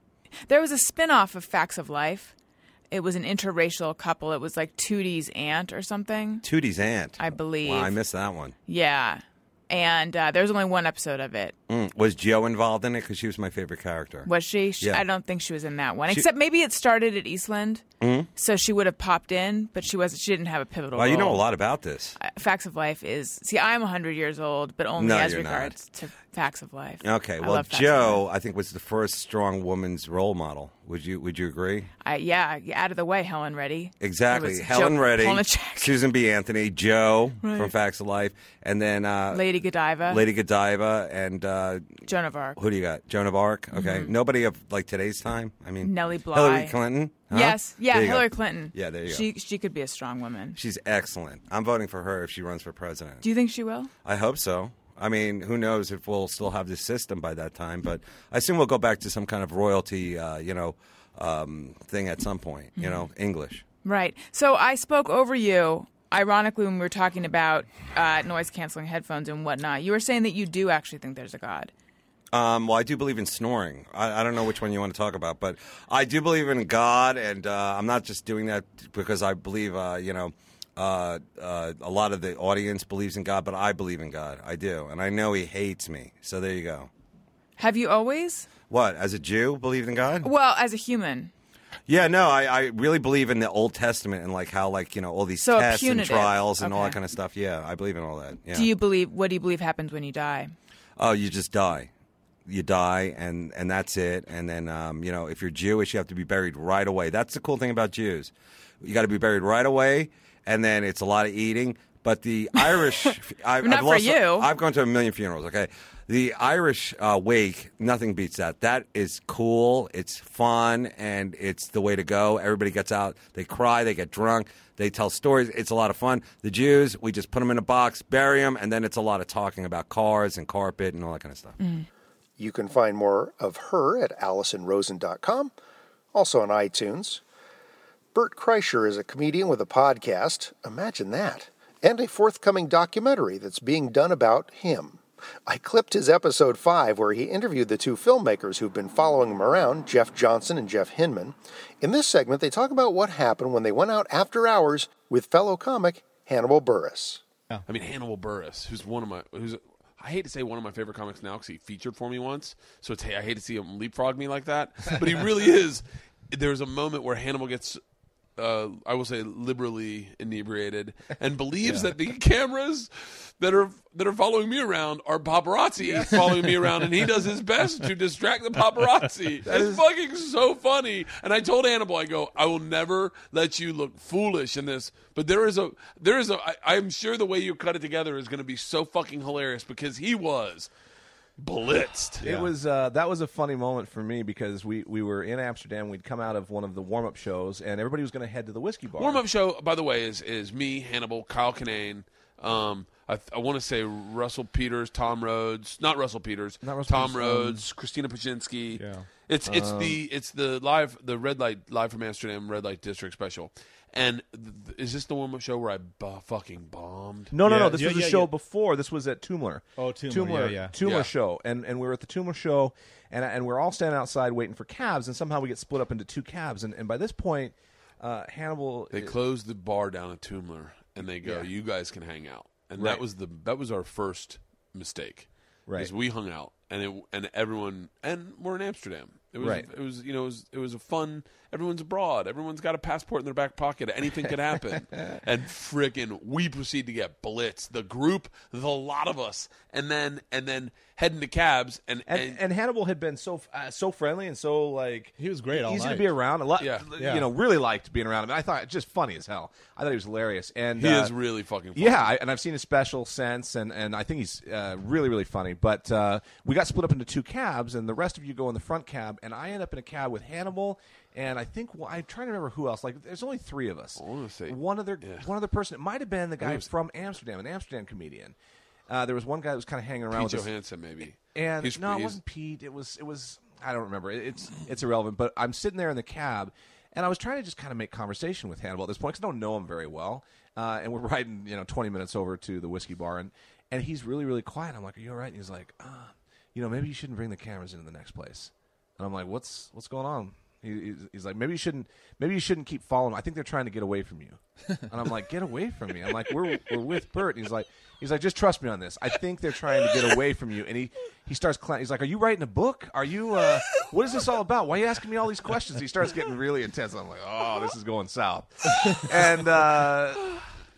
There was a spin-off of Facts of Life. It was an interracial couple. It was like Tootie's aunt or something. Tootie's aunt. I believe. Wow, I missed that one. Yeah, and uh, was only one episode of it. Mm. Was Jo involved in it? Because she was my favorite character. Was she? She- Yeah. I don't think she was in that one. She- Except maybe it started at Eastland, Mhm. so she would have popped in, but she was She didn't have a pivotal. Well, you know a lot about this. Uh, Facts of Life is. See, I'm 100 years old, but only No, as regards to Facts of Life. Okay, well, Jo, I think was the first strong woman's role model. Would you Would you agree? Yeah, out of the way, Helen Reddy. Exactly. Helen Joe Reddy, Susan B. Anthony, Jo Right. from Facts of Life, and then uh, Lady Godiva, Lady Godiva, and uh, Joan of Arc. Who do you got? Joan of Arc. Okay, Mhm. nobody of like today's time. I mean, Nellie Bly. Hillary Clinton. Huh? Yes, yeah, you go. Hillary Clinton. Yeah, there you she, go. She could be a strong woman. She's excellent. I'm voting for her if she runs for president. Do you think she will? I hope so. I mean, who knows if we'll still have this system by that time? But I assume we'll go back to some kind of royalty, uh, you know, um, thing at some point. You know, English. Right. So I spoke over you. Ironically, when we were talking about uh, noise canceling headphones and whatnot, you were saying that you do actually think there's a God. Um, well, I do believe in snoring. I, I don't know which one you want to talk about, but I do believe in God, and uh, I'm not just doing that because I believe, uh, you know, uh, uh, a lot of the audience believes in God, but I believe in God. I do, and I know He hates me. So there you go. Have you always? What, as a Jew, believed in God? Well, as a human. Yeah, no, I, I really believe in the Old Testament and like how like you know all these So tests and trials and all that kind of stuff. Yeah, I believe in all that. Yeah. Do you believe? What do you believe happens when you die? Oh, you just die. You die, and and that's it. And then, um, you know, if you're Jewish, you have to be buried right away. That's the cool thing about Jews. You got to be buried right away, and then it's a lot of eating. But the Irish, I've, Not I've for lost- you. I've gone to a million funerals. Okay, the Irish uh, wake, nothing beats that. That is cool. It's fun, and it's the way to go. Everybody gets out. They cry. They get drunk. They tell stories. It's a lot of fun. The Jews, we just put them in a box, bury them, and then it's a lot of talking about cars and carpet and all that kind of stuff. You can find more of her at AllisonRosen.com, also on iTunes. Bert Kreischer is a comedian with a podcast, imagine that, and a forthcoming documentary that's being done about him. I clipped his episode 5 where he interviewed the two filmmakers who've been following him around, Jeff Johnson and Jeff Hinman. In this segment, they talk about what happened when they went out after hours with fellow comic Hannibal Buress. I mean Hannibal Buress, who's one of my who's I hate to say one of my favorite comics now because he featured for me once. So it's, I hate to see him leapfrog me like that, but he really is. There's a moment where Hannibal gets. Uh, I will say liberally inebriated and believes Yeah. that the cameras that are that are following me around are paparazzi following me around, and he does his best to distract the paparazzi. It's fucking so funny. And I told Annabelle, I go, I will never let you look foolish in this. But there is a there is a. I, I'm sure the way you cut it together is going to be so fucking hilarious because he was. Blitzed. It was uh, that was a funny moment for me because we, we were in Amsterdam. We'd come out of one of the warm up shows, and everybody was going to head to the whiskey bar. Warm up show, by the way, is is me, Hannibal, Kyle Kinane. Um, I, I want to say Russell Peters, Tom Rhodes, not Russell Peters, Not Russell Tom Peters, um, Rhodes, Christina Pazsitzky. Yeah. It's it's Um, the it's the live the red light live from Amsterdam red light district special. And th- th- is this the one show where I bu- fucking bombed? No, no, Yeah, no. This yeah, was a yeah, show yeah. before. This was at Toomler. Oh, Toomler, Toomler, yeah, yeah. Toomler Yeah. show, and and we were at the Toomler show, and and we're all standing outside waiting for cabs, and somehow we get split up into two cabs, and and by this point, uh, Hannibal. They closed the bar down at Toomler, and they go, Yeah. "You guys can hang out." And Right. that was the that was our first mistake. Right. Is we hung out, and it and everyone and we're in Amsterdam. It was Right. it was you know it was it was a fun. Everyone's abroad. Everyone's got a passport in their back pocket. Anything could happen. and frickin' we proceed to get blitzed. The group, the lot of us, and then and then heading to cabs and And, and Hannibal had been so uh, so friendly and so like he was great all easy night. to be around. A lot, Yeah. Yeah. you know, really liked being around him. I thought just funny as hell. I thought he was hilarious, and he uh, is really fucking. Funny. Yeah, I, and I've seen his special since, and, and I think he's uh, really really funny. But uh, we got split up into two cabs, and the rest of you go in the front cab, and I end up in a cab with Hannibal, and I think well, I'm trying to remember who else. Like, there's only three of us. I want to say One other one other person. It might have been the guy was- from Amsterdam, an Amsterdam comedian. Uh, there was one guy that was kind of hanging around Pete with. Johansson maybe. And He's- no, it wasn't Pete. It was it was I don't remember. It- It's it's irrelevant. But I'm sitting there in the cab, and I was trying to just kind of make conversation with Hannibal at this point because I don't know him very well. Uh, and we're riding, you know, 20 minutes over to the whiskey bar, and and he's really really quiet. I'm like, "Are you all right?" And he's like, uh, "You know, maybe you shouldn't bring the cameras into the next place." And I'm like, "What's what's going on?" He, he's, he's like, "Maybe you shouldn't. Maybe you shouldn't keep following. I think they're trying to get away from you." And I'm like, "Get away from me!" I'm like, "We're we're with Bert." And he's like, "He's like, just trust me on this. I think they're trying to get away from you." And he he starts. He's like, "Are you writing a book? Are you? Uh, what is this all about? Why are you asking me all these questions?" He starts getting really intense. I'm like, "Oh, this is going south." And uh,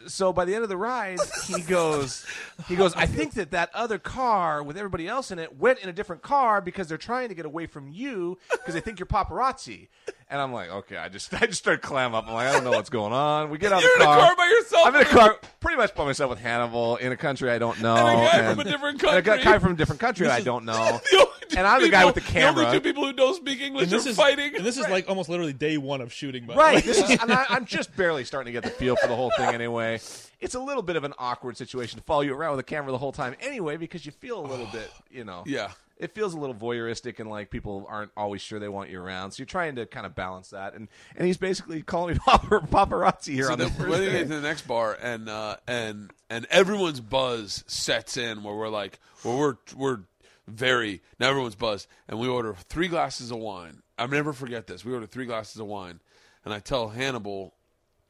so by the end of the ride, he goes, he goes, I think that that other car with everybody else in it went in a different car because they're trying to get away from you because they think you're paparazzi. And I'm like, okay, I just, I just start clamming up. I'm like, I don't know what's going on. We get out You're of the in a car. car by yourself? I'm in a car pretty much by myself with Hannibal in a country I don't know. And a guy and- from a different and a guy- country. from a different country I don't know. The only two and I'm the guy with the camera. The only two people who don't speak English and this are is fighting. and this is like almost literally day one of shooting. By Right. This is, and I, I'm just barely starting to get the feel for the whole thing anyway. It's a little bit of an awkward situation to follow you around with a camera the whole time anyway because you feel a little bit, you know. Yeah. It feels a little voyeuristic and like people aren't always sure they want you around. So you're trying to kind of balance that. And and he's basically calling me paparazzi here so on then this first to day. get to the next bar, and uh, and and everyone's buzz sets in where we're like, where we're we're very now everyone's buzzed, and we order three glasses of wine. I'll never forget this. We order three glasses of wine, and I tell Hannibal.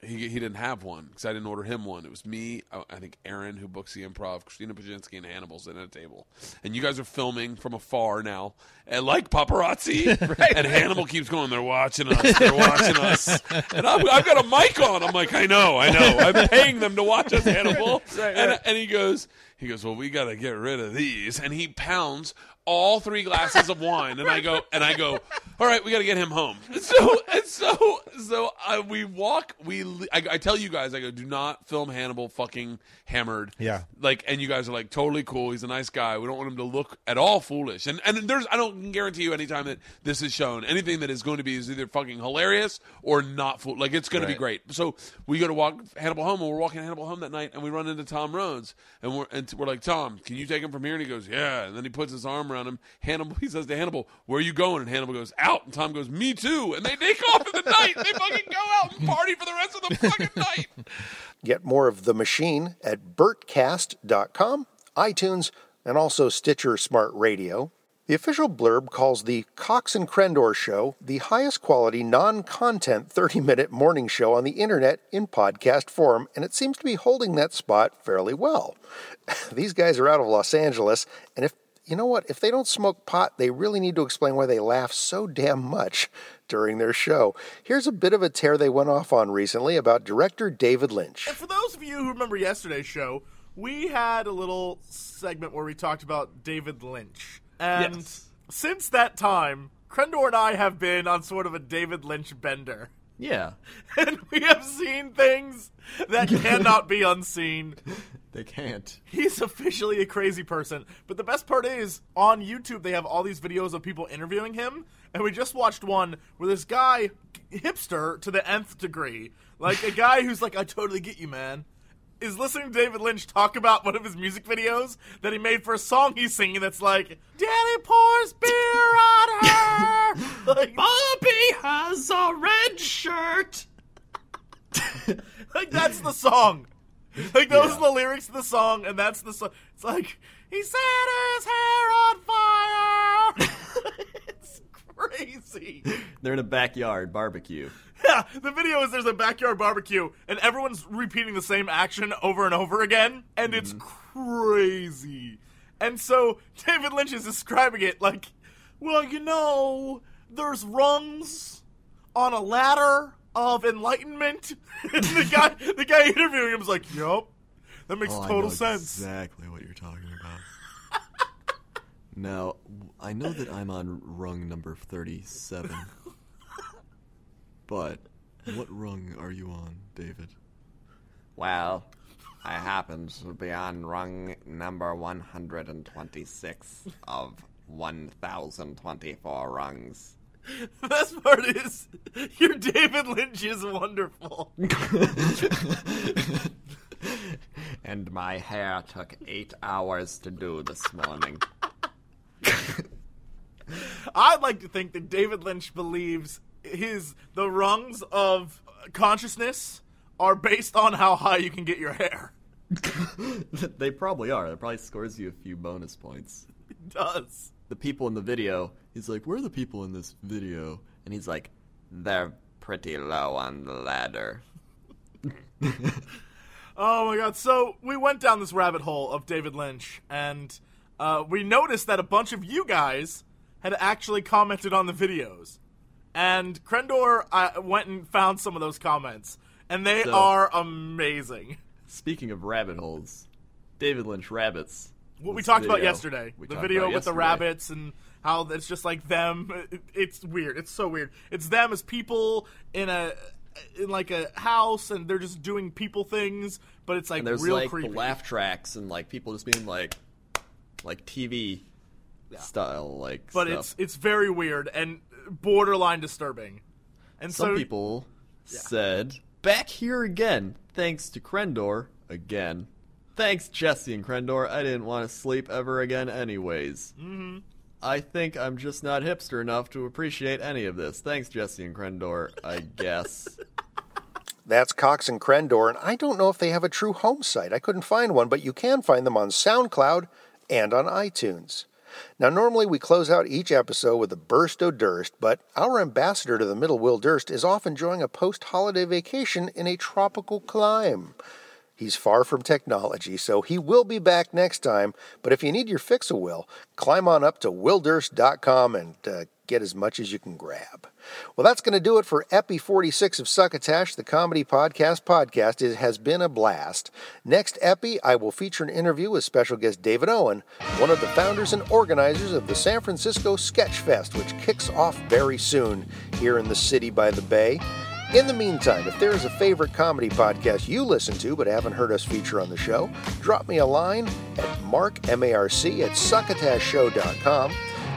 He, he didn't have one because I didn't order him one. It was me, I I think Aaron, who books the improv, Christina Pazsitzky, and Hannibal sitting at a table. And you guys are filming from afar now, and like paparazzi. And Hannibal keeps going, they're watching us, they're watching us. And I've, I've got a mic on. I'm like, I know, I know. I'm paying them to watch us, Hannibal. Right, and, and he goes, he goes, well, we got to get rid of these. And he pounds all three glasses of wine, and I go, and I go, all right, we got to get him home. And so, and so, so uh, we walk. We, I, I tell you guys, I go, do not film Hannibal fucking hammered. Yeah. Like, and you guys are like totally cool. He's a nice guy. We don't want him to look at all foolish. And and there's, I don't guarantee you anytime that this is shown, anything that is going to be is either fucking hilarious or not fool. Like it's going to be great. So we go to walk Hannibal home, and we're walking Hannibal home that night, and we run into Tom Rhodes, and we're and we're like, Tom, can you take him from here? And he goes, Yeah. And then he puts his arm around him. Hannibal, he says to Hannibal, Where are you going? And Hannibal goes, Out. And Tom goes, Me too. And they take off in the night. They fucking go out and party for the rest of the fucking night. Get more of The Machine at BertCast.com, iTunes, and also Stitcher Smart Radio. The official blurb calls the Cox and Crendor Show the highest quality, non content 30 minute morning show on the internet in podcast form, and it seems to be holding that spot fairly well. These guys are out of Los Angeles, and if you know what, if they don't smoke pot, they really need to explain why they laugh so damn much during their show. Here's a bit of a tear they went off on recently about director David Lynch. And for those of you who remember yesterday's show, we had a little segment where we talked about David Lynch. And since that time, Crendor and I have been on sort of a David Lynch bender. Yeah. And we have seen things that cannot be unseen. They can't. He's officially a crazy person. But the best part is, on YouTube, they have all these videos of people interviewing him. And we just watched one where this guy, hipster to the nth degree, like a guy who's like, I totally get you, man, is listening to David Lynch talk about one of his music videos that he made for a song he's singing that's like, Daddy pours beer on her! like, Bobby has a red shirt. like, that's the song. Like, those are the lyrics to the song, and that's the song. It's like, he set his hair on fire! it's crazy. They're in a backyard barbecue. Yeah, the video is there's a backyard barbecue, and everyone's repeating the same action over and over again, and it's mm-hmm. crazy. And so David Lynch is describing it like, well, you know, there's rungs on a ladder of enlightenment. and the guy, the guy interviewing him was like, "Yup, that makes Oh, total sense." Exactly what you're talking about. now, I know that I'm on rung number 37. But what rung are you on, David? Well, I happen to be on rung number 126 of 1024 rungs. The best part is your David Lynch is wonderful. And my hair took eight hours to do this morning. I'd like to think that David Lynch believes his the rungs of consciousness are based on how high you can get your hair. they probably are. That probably scores you a few bonus points. It does. The people in the video, he's like, Where are the people in this video? And he's like, they're pretty low on the ladder. Oh my god! So we went down this rabbit hole of David Lynch, and uh, we noticed that a bunch of you guys had actually commented on the videos. And Crendor uh, went and found some of those comments, and they So- are amazing. Speaking of rabbit holes, David Lynch rabbits. What we talked about yesterday. we the video with the rabbits and how it's just like them. It's weird. It's so weird. It's them as people in a in like a house and they're just doing people things, but it's like and there's real like creepy. the laugh tracks and like people just being like, like TV style, like. but stuff. it's it's very weird and borderline disturbing. And some so people said back here again. Thanks to Crendor again. Thanks Jesse and Crendor. I didn't want to sleep ever again, anyways. hmm I think I'm just not hipster enough to appreciate any of this. Thanks, Jesse and Crendor, I guess. That's Cox and Crendor, and I don't know if they have a true home site. I couldn't find one, but you can find them on SoundCloud and on iTunes. Now, normally we close out each episode with a burst o' Durst, but our ambassador to the Middle Will Durst is off enjoying a post holiday vacation in a tropical clime. He's far from technology, so he will be back next time. But if you need your fix a will, climb on up to willdurst.com and uh, get as much as you can grab. Well, that's going to do it for Epi 46 of Succotash, the comedy podcast podcast. It has been a blast. Next Epi, I will feature an interview with special guest David Owen, one of the founders and organizers of the San Francisco Sketch Fest, which kicks off very soon here in the city by the bay. In the meantime, if there is a favorite comedy podcast you listen to but haven't heard us feature on the show, drop me a line at mark, M-A-R-C, at succotashshow.com.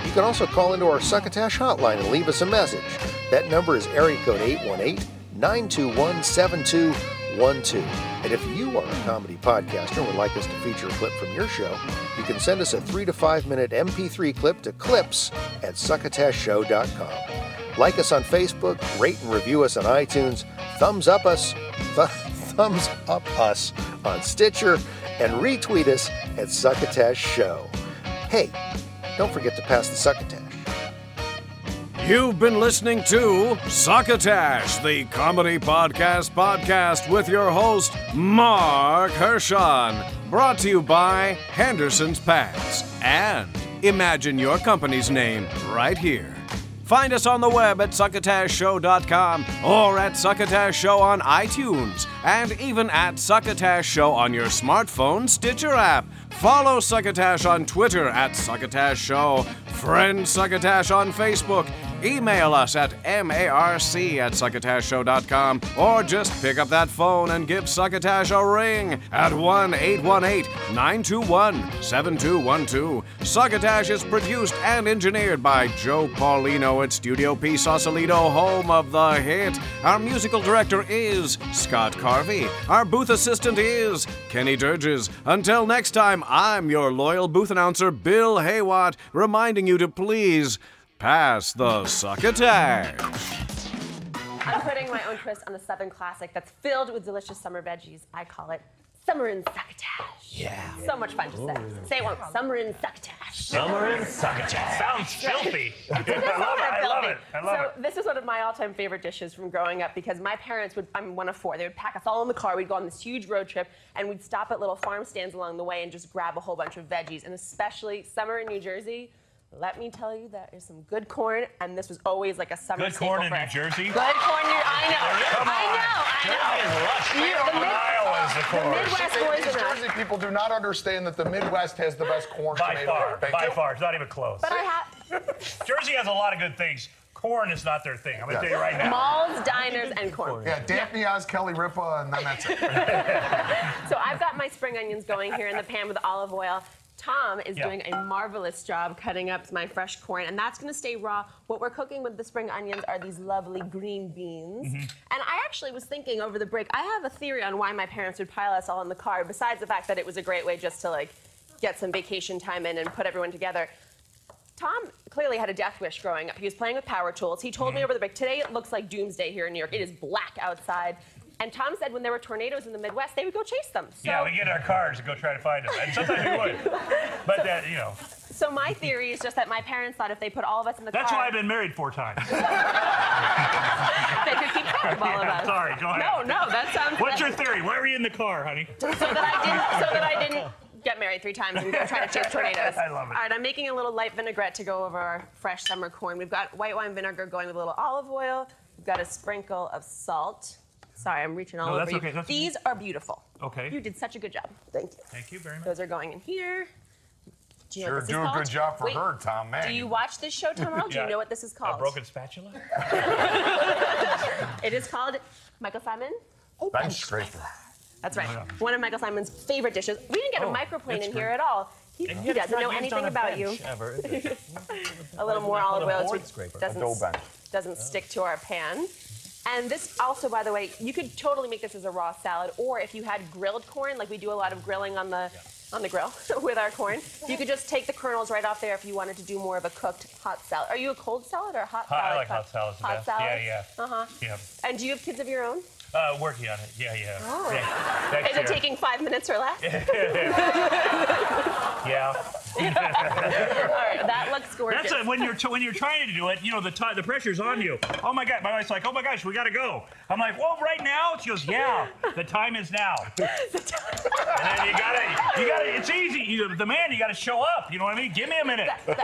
You can also call into our Succotash hotline and leave us a message. That number is area code 818-921-7212. And if you are a comedy podcaster and would like us to feature a clip from your show, you can send us a three to five minute MP3 clip to clips at succotashshow.com. Like us on Facebook, rate and review us on iTunes, thumbs up us, th- thumbs up us on Stitcher, and retweet us at Succotash Show. Hey, don't forget to pass the Succotash. You've been listening to Succotash, the comedy podcast podcast with your host, Marc Hershon. Brought to you by Henderson's Pants and Imagine Your Company's Name right here. Find us on the web at succotashshow.com or at Succotash Show on iTunes and even at Succotash Show on your smartphone Stitcher app. Follow Succotash on Twitter at Succotash Show, friend Succotash on Facebook, Email us at marc at succotashshow.com or just pick up that phone and give Succotash a ring at 1 818 921 7212. Succotash is produced and engineered by Joe Paulino at Studio P Sausalito, home of the hit. Our musical director is Scott Carvey. Our booth assistant is Kenny Durges. Until next time, I'm your loyal booth announcer, Bill Haywatt, reminding you to please pass the succotash. I'm putting my own twist on a Southern classic that's filled with delicious summer veggies. I call it Summer in Succotash. Yeah. So much fun to say. Say it once. Summer in Succotash. Summer in Succotash. Sounds filthy. It I love it. I love it. I love so it. this is one of my all-time favorite dishes from growing up because my parents would I'm one of four. They would pack us all in the car. We'd go on this huge road trip and we'd stop at little farm stands along the way and just grab a whole bunch of veggies. And especially summer in New Jersey, let me tell you, there is some good corn, and this was always like a summer Good staple corn in New. Jersey? Good corn, New- oh, I know. Come I on. know. I know. Jersey is lush. You- the on, mid- Iowa's the corn. Midwest boys These are not. Jersey people do not understand that the Midwest has the best corn By tomato. far. Thank By you. far. It's not even close. But I have Jersey has a lot of good things. Corn is not their thing. I'm going to tell you right now. malls, diners, and corn. Yeah, Daphne Oz, Kelly Ripa, and then that's it. So I've got my spring onions going here in the pan with olive oil. Tom is Yeah. doing a marvelous job cutting up my fresh corn, and that's going to stay raw. What we're cooking with the spring onions are these lovely green beans. Mm-hmm. And I actually was thinking over the break, I have a theory on why my parents would pile us all in the car, besides the fact that it was a great way just to like get some vacation time in and put everyone together. Tom clearly had a death wish growing up. He was playing with power tools. He told me Mm-hmm. over the break, today it looks like doomsday here in New York. It is black outside. And Tom said when there were tornadoes in the Midwest, they would go chase them. So, Yeah, we get in our cars and go try to find them. And sometimes we would. But, that, you know, so my theory is just that my parents thought if they put all of us in the that's car, That's why I've been married four times. they could keep track of all of us. Sorry, go ahead. No, no, that sounds. What's your theory? Why were you in the car, honey? so that I didn't, so that I didn't get married three times and go try to chase tornadoes. I love it. All right, I'm making a little light vinaigrette to go over our fresh summer corn. We've got white wine vinegar going with a little olive oil. We've got a sprinkle of salt. Sorry, I'm reaching all No, over that's you. okay, that's These are beautiful. Okay. You did such a good job. Thank you. Thank you very much. Those are going in here. Do you know Sure do a called? good job for Wait, her, Tom, man. Do you watch this show, Tom Earl? Do you know what this is called? A broken spatula? It is called Michael Symon. Bench scraper. That's right. Oh, yeah. One of Michael Symon's favorite dishes. We didn't get Oh, a microplane in great. here at all. He, he doesn't know anything on a about you. ever, is it? a little more olive it called a oil board so it A doesn't, bench. doesn't oh. stick to our pan. And this also, by the way, you could totally make this as a raw salad, or if you had grilled corn, like we do a lot of grilling on the on the grill with our corn, you could just take the kernels right off there if you wanted to do more of a cooked hot salad. Are you a cold salad or a hot Hot- I salad? like hot salads Hot salad? Yeah, yeah. Uh huh. Yeah. And do you have kids of your own? Uh, working on it. Yeah, yeah. Oh. Yeah. Next Is it year. taking five minutes or less? Yeah. All right, that looks gorgeous. That's a, when you're t- when you're trying to do it. You know the t- the pressure's on you. Oh my god! My wife's like, oh my gosh, we gotta go. I'm like, well, right now. She goes, yeah, the time is now. and then you gotta you gotta. It's easy. You, the man, you gotta show up. You know what I mean? Give me a minute. Let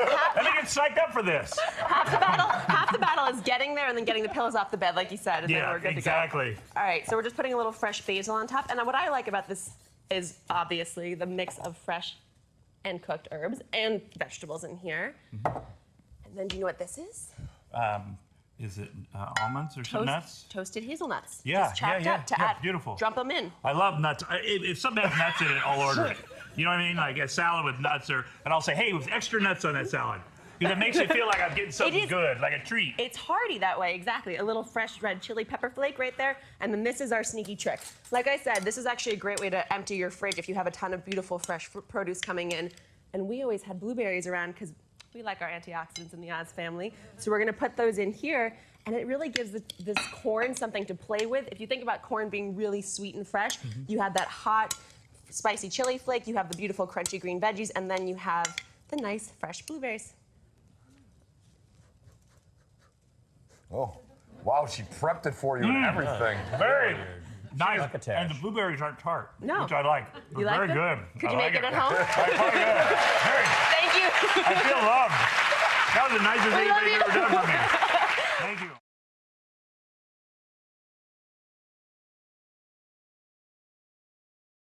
me get psyched up for this. half the battle. Half the battle is getting there and then getting the pillows off the bed, like you said, and then Yeah, we're good exactly. to go. All right, so we're just putting a little fresh basil on top, and what I like about this is obviously the mix of fresh and cooked herbs and vegetables in here. Mm-hmm. And then, do you know what this is? Um, is it uh, almonds or some Toast- nuts? Toasted hazelnuts. Yeah, just chopped yeah, yeah, up to yeah, add. beautiful. Drop them in. I love nuts. I- If, if something has nuts in it, I'll order it. You know what I mean? Like a salad with nuts, or and I'll say, hey, with extra nuts on that salad, because it makes me feel like I'm getting something is- good, like a treat. It's hearty that way, exactly. A little fresh red chili pepper flake right there. And then this is our sneaky trick. Like I said, this is actually a great way to empty your fridge if you have a ton of beautiful fresh fr- produce coming in. And we always had blueberries around because we like our antioxidants in the Oz family. So we're going to put those in here. And it really gives the, this corn something to play with. If you think about corn being really sweet and fresh, mm-hmm. you have that hot, spicy chili flake, you have the beautiful crunchy green veggies, and then you have the nice fresh blueberries. Oh, wow, she prepped it for you and Mm. everything. Very nice. And the blueberries aren't tart, No. which I like. You like Very them? good. Could I you like make it at home? Very good. Very. Thank you. I feel loved. That was the nicest We thing love you've ever done for me.